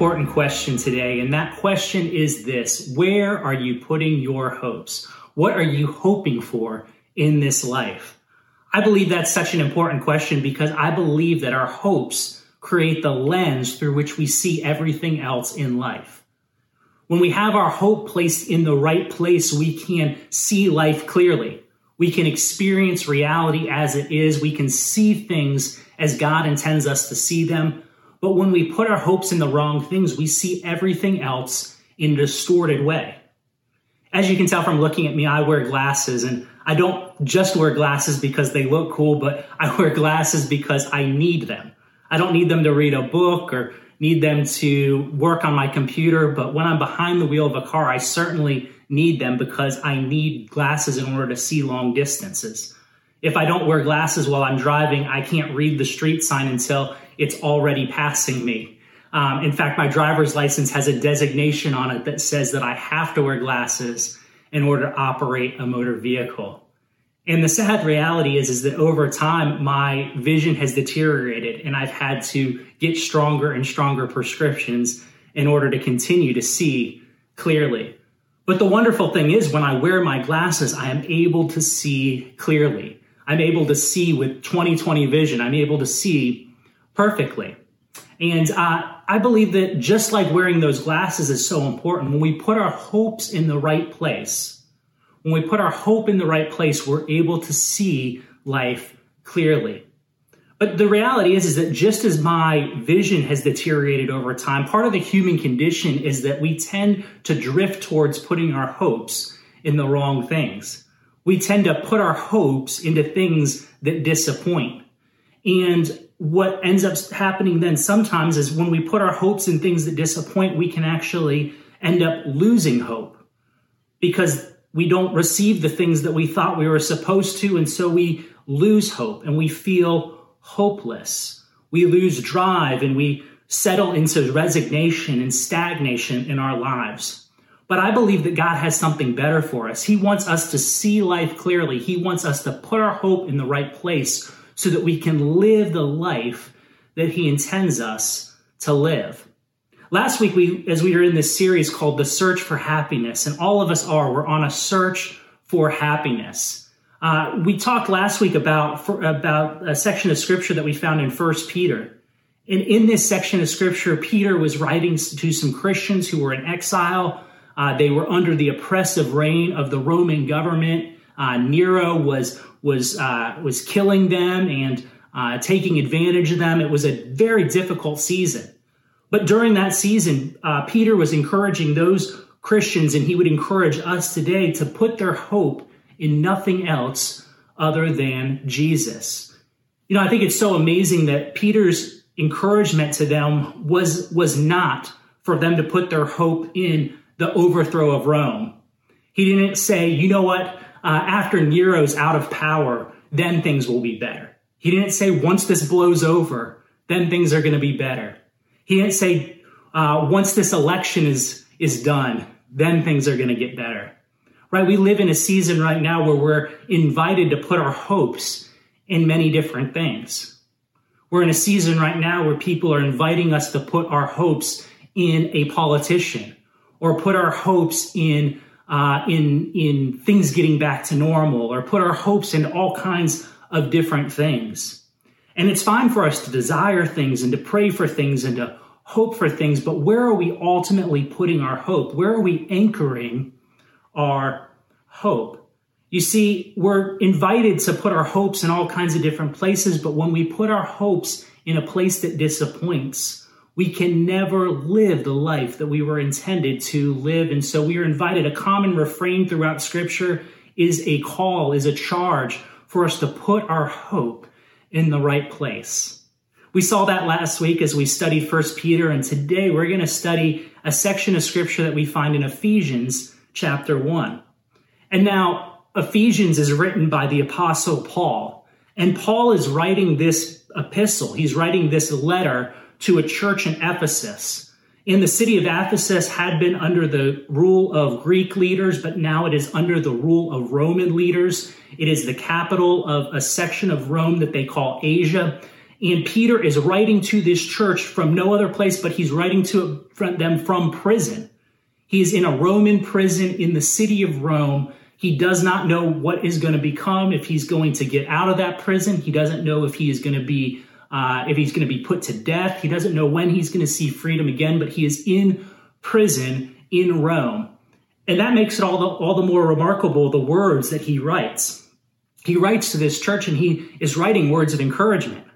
important question today, and that question is this Where are you putting your hopes? What are you hoping for in this life? I believe that's such an important question because I believe that our hopes create the lens through which we see everything else in life. When we have our hope placed in the right place, we can see life clearly. We can experience reality as it is. We can see things as God intends us to see them. But when we put our hopes in the wrong things, we see everything else in a distorted way. As you can tell from looking at me, I wear glasses and I don't just wear glasses because they look cool, but I wear glasses because I need them. I don't need them to read a book or need them to work on my computer, but when I'm behind the wheel of a car, I certainly need them because I need glasses in order to see long distances. If I don't wear glasses while I'm driving, I can't read the street sign until it's already passing me. Um, in fact, my driver's license has a designation on it that says that I have to wear glasses in order to operate a motor vehicle. And the sad reality is, is that over time, my vision has deteriorated and I've had to get stronger and stronger prescriptions in order to continue to see clearly. But the wonderful thing is, when I wear my glasses, I am able to see clearly. I'm able to see with 2020 vision. I'm able to see perfectly. And uh, I believe that just like wearing those glasses is so important, when we put our hopes in the right place, when we put our hope in the right place, we're able to see life clearly. But the reality is, is that just as my vision has deteriorated over time, part of the human condition is that we tend to drift towards putting our hopes in the wrong things. We tend to put our hopes into things that disappoint. And what ends up happening then sometimes is when we put our hopes in things that disappoint, we can actually end up losing hope because we don't receive the things that we thought we were supposed to. And so we lose hope and we feel hopeless. We lose drive and we settle into resignation and stagnation in our lives. But I believe that God has something better for us. He wants us to see life clearly. He wants us to put our hope in the right place so that we can live the life that He intends us to live. Last week, we, as we were in this series called The Search for Happiness, and all of us are, we're on a search for happiness. Uh, we talked last week about for, about a section of scripture that we found in First Peter. And in this section of scripture, Peter was writing to some Christians who were in exile. Uh, they were under the oppressive reign of the Roman government. Uh, Nero was was uh, was killing them and uh, taking advantage of them. It was a very difficult season. But during that season, uh, Peter was encouraging those Christians, and he would encourage us today to put their hope in nothing else other than Jesus. You know, I think it's so amazing that Peter's encouragement to them was, was not for them to put their hope in the overthrow of Rome. He didn't say, you know what, uh, after Nero's out of power, then things will be better. He didn't say, once this blows over, then things are going to be better. He didn't say, uh, once this election is, is done, then things are going to get better right? We live in a season right now where we're invited to put our hopes in many different things. We're in a season right now where people are inviting us to put our hopes in a politician or put our hopes in uh, in in things getting back to normal or put our hopes in all kinds of different things. And it's fine for us to desire things and to pray for things and to hope for things, but where are we ultimately putting our hope? Where are we anchoring our hope. You see, we're invited to put our hopes in all kinds of different places, but when we put our hopes in a place that disappoints, we can never live the life that we were intended to live. And so we are invited. A common refrain throughout scripture is a call, is a charge for us to put our hope in the right place. We saw that last week as we studied First Peter, and today we're going to study a section of scripture that we find in Ephesians chapter 1. And now Ephesians is written by the apostle Paul. And Paul is writing this epistle. He's writing this letter to a church in Ephesus. In the city of Ephesus had been under the rule of Greek leaders, but now it is under the rule of Roman leaders. It is the capital of a section of Rome that they call Asia. And Peter is writing to this church from no other place, but he's writing to them from prison. He's in a Roman prison in the city of Rome. He does not know what is going to become if he's going to get out of that prison. He doesn't know if he is going to be uh, if he's going to be put to death. He doesn't know when he's going to see freedom again. But he is in prison in Rome, and that makes it all the all the more remarkable the words that he writes. He writes to this church, and he is writing words of encouragement.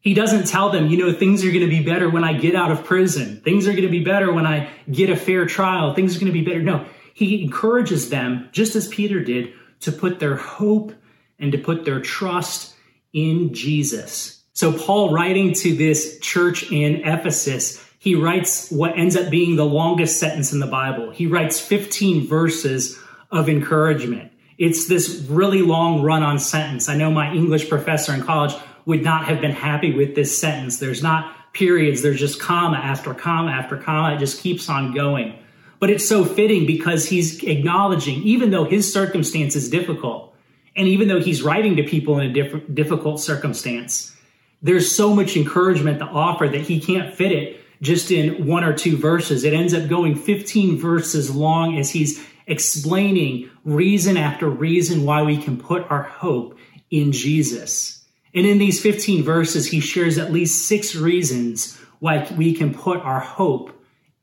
He doesn't tell them, you know, things are going to be better when I get out of prison. Things are going to be better when I get a fair trial. Things are going to be better. No, he encourages them, just as Peter did, to put their hope and to put their trust in Jesus. So, Paul, writing to this church in Ephesus, he writes what ends up being the longest sentence in the Bible. He writes 15 verses of encouragement. It's this really long run on sentence. I know my English professor in college would not have been happy with this sentence. There's not periods, there's just comma after comma after comma. It just keeps on going. But it's so fitting because he's acknowledging, even though his circumstance is difficult, and even though he's writing to people in a diff- difficult circumstance, there's so much encouragement to offer that he can't fit it just in one or two verses. It ends up going 15 verses long as he's explaining reason after reason why we can put our hope in Jesus. And in these 15 verses, he shares at least six reasons why we can put our hope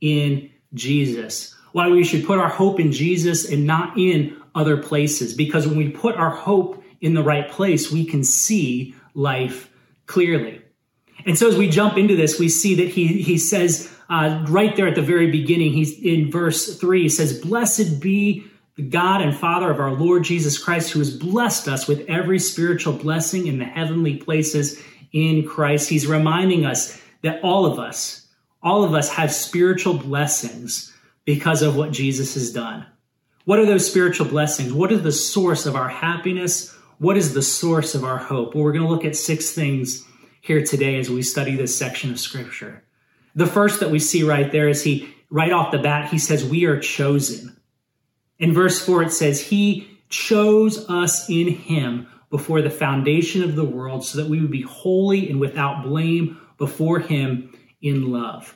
in Jesus. Why we should put our hope in Jesus and not in other places. Because when we put our hope in the right place, we can see life clearly. And so as we jump into this, we see that he, he says uh, right there at the very beginning, he's in verse three, he says, Blessed be the God and Father of our Lord Jesus Christ, who has blessed us with every spiritual blessing in the heavenly places in Christ. He's reminding us that all of us, all of us have spiritual blessings because of what Jesus has done. What are those spiritual blessings? What is the source of our happiness? What is the source of our hope? Well, we're going to look at six things here today as we study this section of scripture. The first that we see right there is he, right off the bat, he says, We are chosen. In verse 4, it says, He chose us in Him before the foundation of the world so that we would be holy and without blame before Him in love.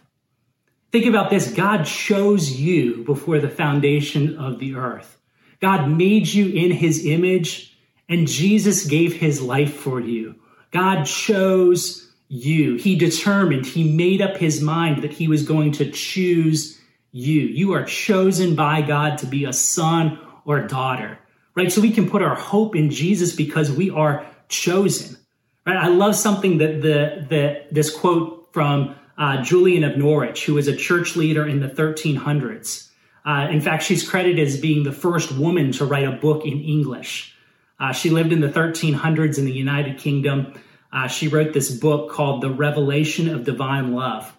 Think about this God chose you before the foundation of the earth. God made you in His image, and Jesus gave His life for you. God chose you. He determined, He made up His mind that He was going to choose you. You are chosen by God to be a son or a daughter, right? So we can put our hope in Jesus because we are chosen, right? I love something that the, the this quote from uh, Julian of Norwich, who was a church leader in the 1300s. Uh, in fact, she's credited as being the first woman to write a book in English. Uh, she lived in the 1300s in the United Kingdom. Uh, she wrote this book called The Revelation of Divine Love.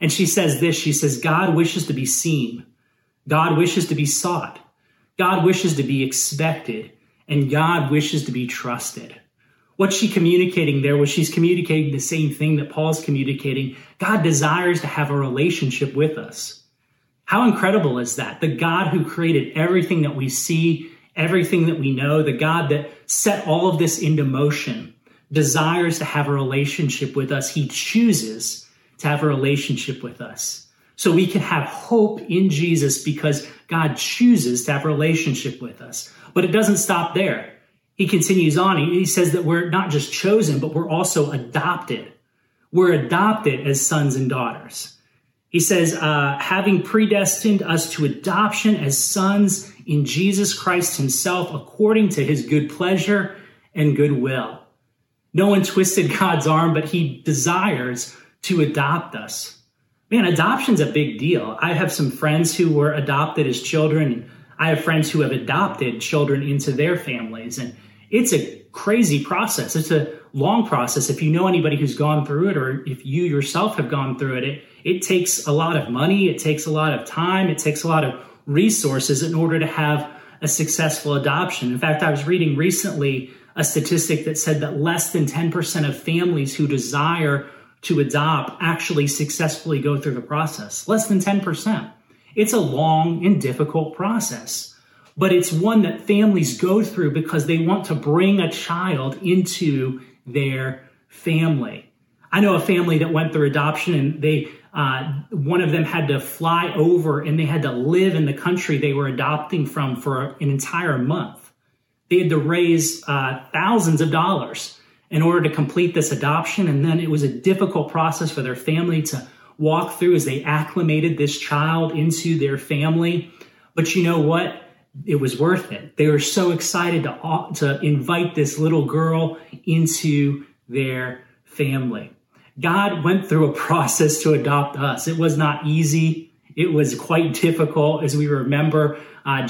And she says this she says, God wishes to be seen, God wishes to be sought, God wishes to be expected, and God wishes to be trusted. What's she communicating there was she's communicating the same thing that Paul's communicating. God desires to have a relationship with us. How incredible is that? The God who created everything that we see, everything that we know, the God that set all of this into motion, desires to have a relationship with us. He chooses to have a relationship with us. So we can have hope in Jesus because God chooses to have a relationship with us. But it doesn't stop there. He continues on. He says that we're not just chosen, but we're also adopted. We're adopted as sons and daughters. He says, uh, having predestined us to adoption as sons in Jesus Christ himself according to his good pleasure and good will. No one twisted God's arm, but he desires to adopt us. Man, adoption's a big deal. I have some friends who were adopted as children. I have friends who have adopted children into their families. And it's a crazy process. It's a long process. If you know anybody who's gone through it, or if you yourself have gone through it, it, it takes a lot of money, it takes a lot of time, it takes a lot of resources in order to have a successful adoption. In fact, I was reading recently a statistic that said that less than 10% of families who desire to adopt actually successfully go through the process. Less than 10%. It's a long and difficult process, but it's one that families go through because they want to bring a child into their family. I know a family that went through adoption and they uh, one of them had to fly over and they had to live in the country they were adopting from for an entire month. They had to raise uh, thousands of dollars in order to complete this adoption. And then it was a difficult process for their family to walk through as they acclimated this child into their family. But you know what? It was worth it. They were so excited to, to invite this little girl into their family. God went through a process to adopt us. It was not easy. It was quite difficult as we remember uh,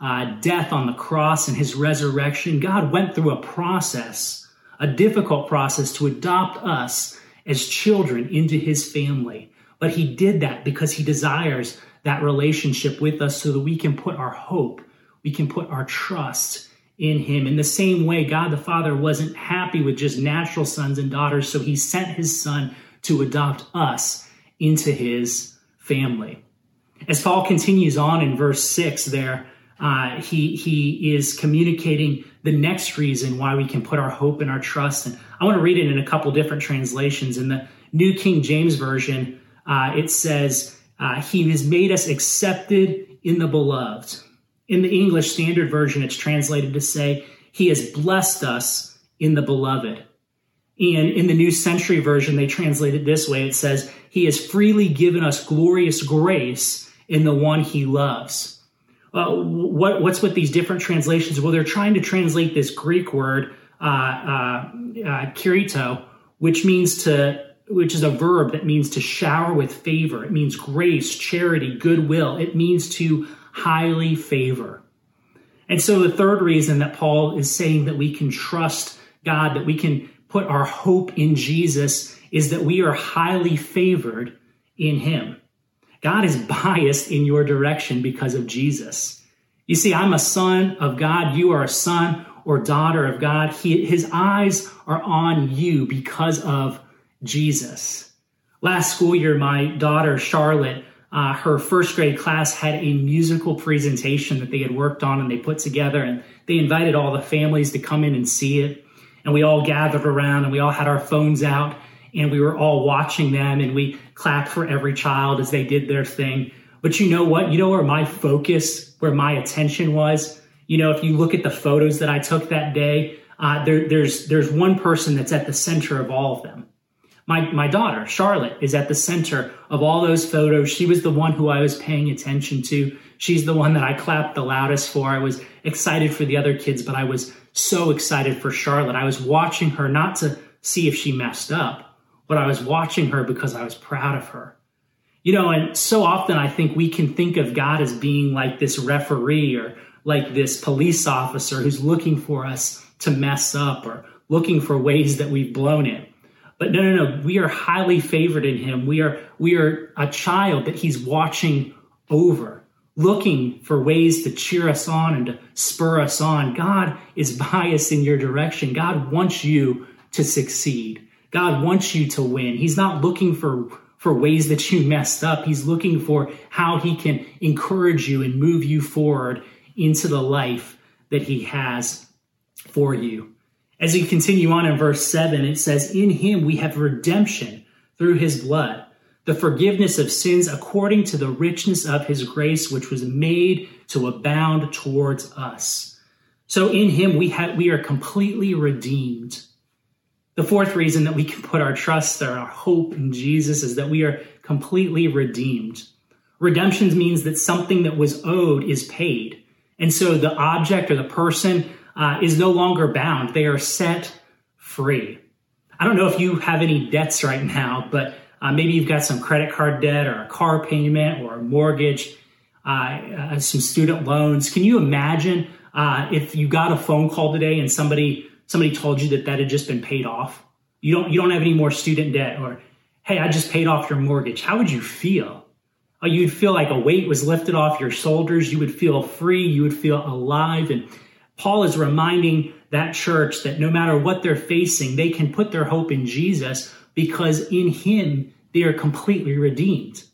uh, death on the cross and his resurrection. God went through a process, a difficult process to adopt us as children into his family. But he did that because he desires that relationship with us so that we can put our hope, we can put our trust in him. In the same way, God the Father wasn't happy with just natural sons and daughters, so he sent his son to adopt us into his family. As Paul continues on in verse 6 there, uh, he, he is communicating the next reason why we can put our hope and our trust. And I want to read it in a couple different translations. In the New King James Version, uh, it says, uh, He has made us accepted in the beloved. In the English Standard Version, it's translated to say, He has blessed us in the beloved. And in the New Century Version, they translate it this way it says, He has freely given us glorious grace in the one He loves. Uh, what, what's with these different translations? Well, they're trying to translate this Greek word, uh, uh, uh kirito, which means to which is a verb that means to shower with favor. It means grace, charity, goodwill. It means to highly favor. And so the third reason that Paul is saying that we can trust God, that we can put our hope in Jesus, is that we are highly favored in Him. God is biased in your direction because of Jesus. You see, I'm a son of God. You are a son or daughter of God. He, his eyes are on you because of Jesus. Last school year, my daughter, Charlotte, uh, her first grade class had a musical presentation that they had worked on and they put together and they invited all the families to come in and see it. And we all gathered around and we all had our phones out and we were all watching them and we clapped for every child as they did their thing. But you know what? You know where my focus where my attention was? You know if you look at the photos that i took that day uh, there, there's there's one person that's at the center of all of them my, my daughter, Charlotte, is at the center of all those photos. She was the one who I was paying attention to. She's the one that I clapped the loudest for. I was excited for the other kids, but I was so excited for Charlotte. I was watching her not to see if she messed up, but I was watching her because I was proud of her. You know, and so often I think we can think of God as being like this referee or like this police officer who's looking for us to mess up or looking for ways that we've blown it. But no, no, no. We are highly favored in him. We are we are a child that he's watching over, looking for ways to cheer us on and to spur us on. God is biased in your direction. God wants you to succeed. God wants you to win. He's not looking for for ways that you messed up. He's looking for how he can encourage you and move you forward into the life that he has for you. As you continue on in verse 7, it says, In him we have redemption through his blood, the forgiveness of sins according to the richness of his grace, which was made to abound towards us. So in him we have we are completely redeemed. The fourth reason that we can put our trust or our hope in Jesus is that we are completely redeemed. Redemption means that something that was owed is paid. And so the object or the person uh, is no longer bound. They are set free. I don't know if you have any debts right now, but uh, maybe you've got some credit card debt or a car payment or a mortgage, uh, uh some student loans. Can you imagine uh, if you got a phone call today and somebody somebody told you that that had just been paid off? You don't you don't have any more student debt, or hey, I just paid off your mortgage. How would you feel? Oh, you'd feel like a weight was lifted off your shoulders. You would feel free. You would feel alive and Paul is reminding that church that no matter what they're facing, they can put their hope in Jesus because in him they are completely redeemed.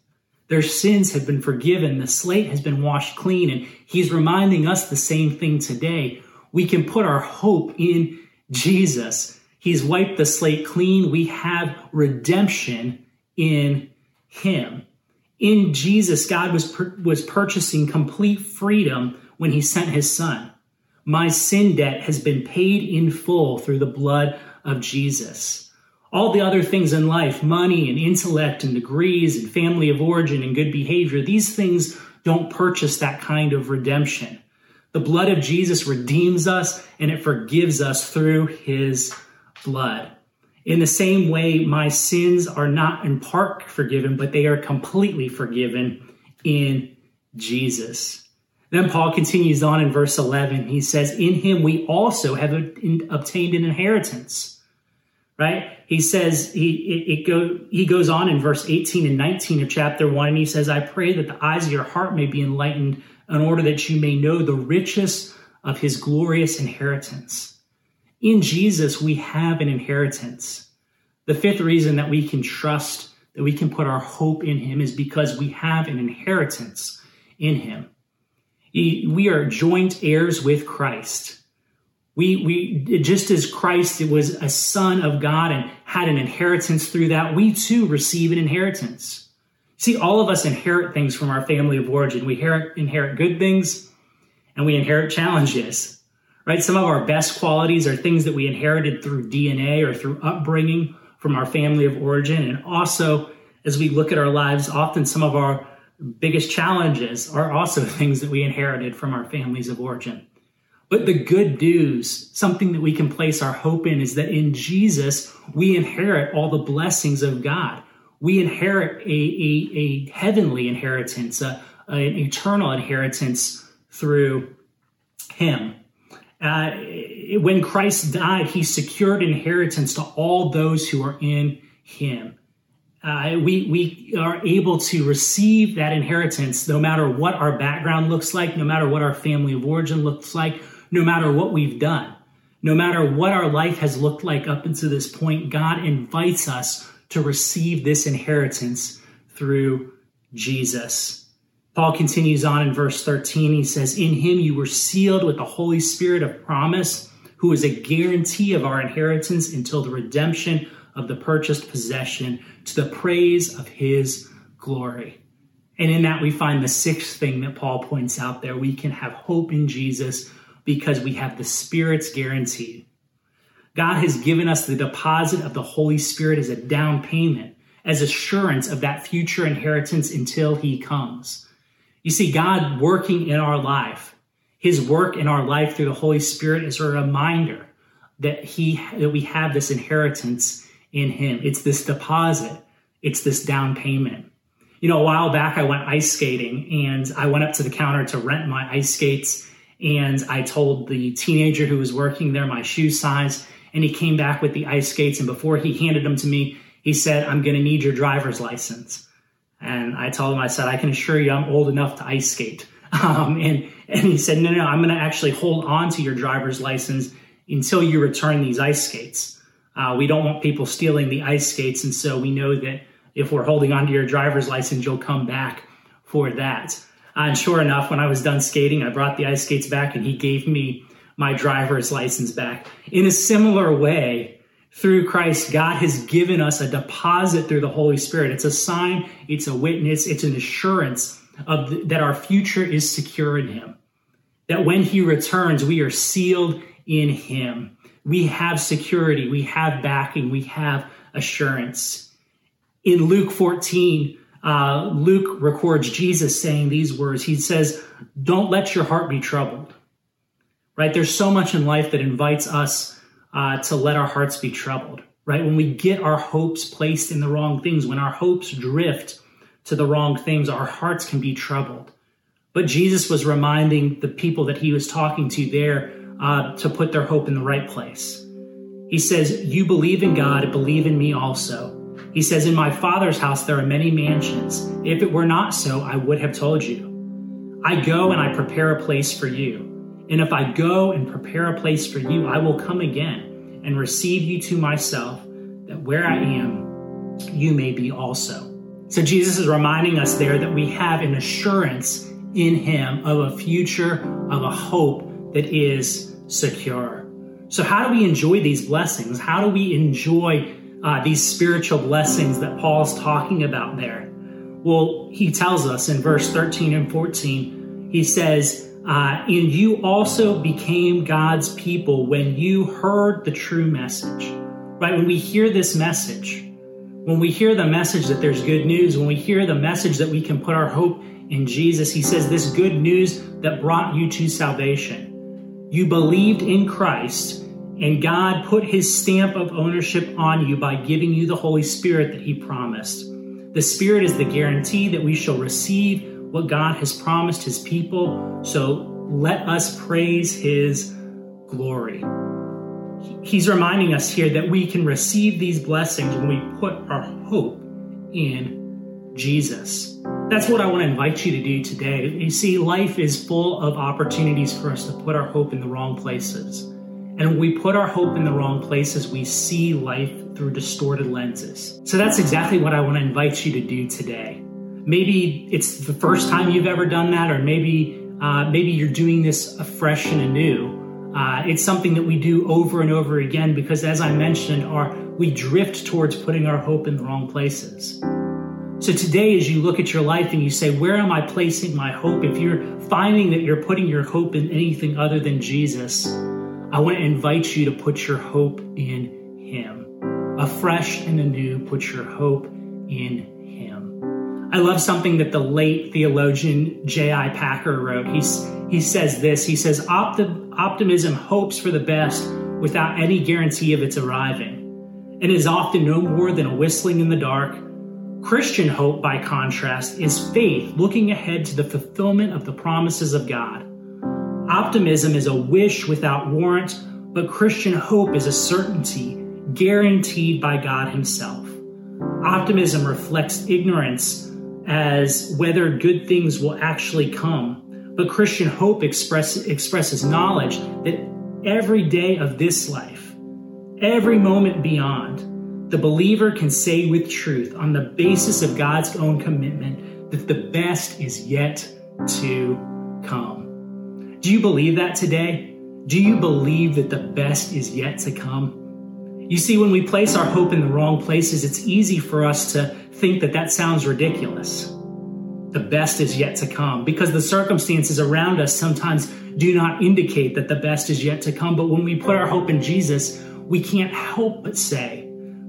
Their sins have been forgiven, the slate has been washed clean, and he's reminding us the same thing today. We can put our hope in Jesus. He's wiped the slate clean. We have redemption in Him. In Jesus, God was, was purchasing complete freedom when He sent His Son. My sin debt has been paid in full through the blood of Jesus. All the other things in life, money and intellect and degrees and family of origin and good behavior, these things don't purchase that kind of redemption. The blood of Jesus redeems us and it forgives us through his blood. In the same way, my sins are not in part forgiven, but they are completely forgiven in Jesus. Then Paul continues on in verse 11. He says, In him we also have obtained an inheritance. Right? He says, he, it, it go, he goes on in verse 18 and 19 of chapter 1, and he says, I pray that the eyes of your heart may be enlightened in order that you may know the riches of his glorious inheritance. In Jesus, we have an inheritance. The fifth reason that we can trust, that we can put our hope in him, is because we have an inheritance in him we are joint heirs with Christ. We, we, just as Christ was a son of God and had an inheritance through that, we too receive an inheritance. See, all of us inherit things from our family of origin. We inherit, inherit good things and we inherit challenges, right? Some of our best qualities are things that we inherited through DNA or through upbringing from our family of origin. And also, as we look at our lives, often some of our biggest challenges are also things that we inherited from our families of origin. But the good news, something that we can place our hope in, is that in Jesus, we inherit all the blessings of God. We inherit a, a, a heavenly inheritance, a, an eternal inheritance through Him. Uh, when Christ died, He secured inheritance to all those who are in Him uh, we, we are able to receive that inheritance no matter what our background looks like, no matter what our family of origin looks like, no matter what we've done, no matter what our life has looked like up until this point. God invites us to receive this inheritance through Jesus. Paul continues on in verse 13. He says, In him you were sealed with the Holy Spirit of promise, who is a guarantee of our inheritance until the redemption of the purchased possession to the praise of his glory. And in that, we find the sixth thing that Paul points out there. We can have hope in Jesus because we have the Spirit's guarantee. God has given us the deposit of the Holy Spirit as a down payment, as assurance of that future inheritance until he comes. You see, God working in our life, his work in our life through the Holy Spirit is a reminder that he that we have this inheritance in Him. It's this deposit, it's this down payment. You know, a while back I went ice skating and I went up to the counter to rent my ice skates and I told the teenager who was working there my shoe size and he came back with the ice skates and before he handed them to me, he said, I'm going to need your driver's license. And I told him, I said, I can assure you I'm old enough to ice skate. Um, and, and he said, no, no, I'm going to actually hold on to your driver's license until you return these ice skates. Uh, we don't want people stealing the ice skates, and so we know that if we're holding onto your driver's license, you'll come back for that. Uh, and sure enough, when I was done skating, I brought the ice skates back, and he gave me my driver's license back. In a similar way, through Christ, God has given us a deposit through the Holy Spirit. It's a sign, it's a witness, it's an assurance of that our future is secure in Him. That when He returns, we are sealed in Him we have security, we have backing, we have assurance. In Luke 14, uh, Luke records Jesus saying these words. He says, Don't let your heart be troubled. Right? There's so much in life that invites us uh, to let our hearts be troubled. Right? When we get our hopes placed in the wrong things, when our hopes drift to the wrong things, our hearts can be troubled. But Jesus was reminding the people that he was talking to there uh, to put their hope in the right place. He says, You believe in God, believe in me also. He says, In my Father's house there are many mansions. If it were not so, I would have told you. I go and I prepare a place for you. And if I go and prepare a place for you, I will come again and receive you to myself, that where I am, you may be also. So Jesus is reminding us there that we have an assurance in him of a future, of a hope that is secure. So, how do we enjoy these blessings? How do we enjoy uh, these spiritual blessings that Paul's talking about there? Well, he tells us in verse 13 and 14, he says, uh, And you also became God's people when you heard the true message. Right? When we hear this message, when we hear the message that there's good news, when we hear the message that we can put our hope in Jesus, he says, This good news that brought you to salvation. You believed in Christ, and God put his stamp of ownership on you by giving you the Holy Spirit that he promised. The Spirit is the guarantee that we shall receive what God has promised his people. So let us praise his glory he's reminding us here that we can receive these blessings when we put our hope in Jesus. That's what I want to invite you to do today. You see, life is full of opportunities for us to put our hope in the wrong places. And when we put our hope in the wrong places, we see life through distorted lenses. So that's exactly what I want to invite you to do today. Maybe it's the first time you've ever done that, or maybe uh, maybe you're doing this afresh and anew. Uh, it's something that we do over and over again because, as I mentioned, our, we drift towards putting our hope in the wrong places. So today, as you look at your life and you say, Where am I placing my hope? If you're finding that you're putting your hope in anything other than Jesus, I want to invite you to put your hope in Him. Afresh and anew, put your hope in Him. I love something that the late theologian J.I. Packer wrote. He's, he says this He says, Optim- optimism hopes for the best without any guarantee of its arriving, and is often no more than a whistling in the dark. Christian hope, by contrast, is faith looking ahead to the fulfillment of the promises of God. Optimism is a wish without warrant, but Christian hope is a certainty guaranteed by God Himself. Optimism reflects ignorance as whether good things will actually come but Christian hope express, expresses knowledge that every day of this life, every moment beyond, the believer can say with truth, on the basis of God's own commitment, that the best is yet to come. Do you believe that today? Do you believe that the best is yet to come? You see, when we place our hope in the wrong places, it's easy for us to think that that sounds ridiculous the best is yet to come because the circumstances around us sometimes do not indicate that the best is yet to come. But when we put our hope in Jesus, we can't help but say,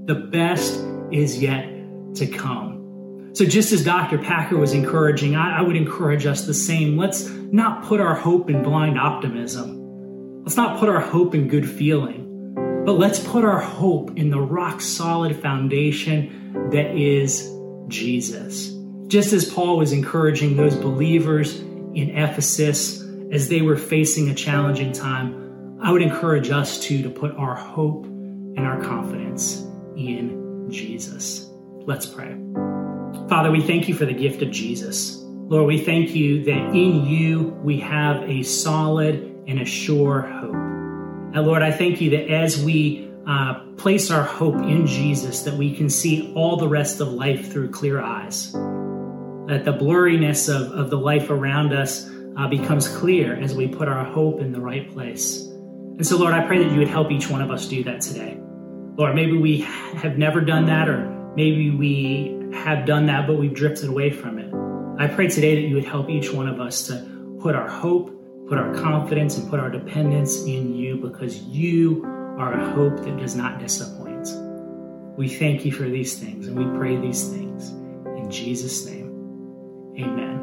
the best is yet to come. So, just as Dr. Packer was encouraging, I, I would encourage us the same. Let's not put our hope in blind optimism. Let's not put our hope in good feeling, but let's put our hope in the rock solid foundation that is Jesus. Just as Paul was encouraging those believers in Ephesus as they were facing a challenging time, I would encourage us too to put our hope and our confidence in Jesus. Let's pray. Father, we thank you for the gift of Jesus. Lord, we thank you that in you we have a solid and a sure hope. And Lord, I thank you that as we uh, place our hope in Jesus, that we can see all the rest of life through clear eyes that the blurriness of, of the life around us uh, becomes clear as we put our hope in the right place. And so, Lord, I pray that you would help each one of us do that today. Lord, maybe we have never done that, or maybe we have done that, but we've drifted away from it. I pray today that you would help each one of us to put our hope, put our confidence, and put our dependence in you because you are a hope that does not disappoint. We thank you for these things and we pray these things in Jesus' name. Amen.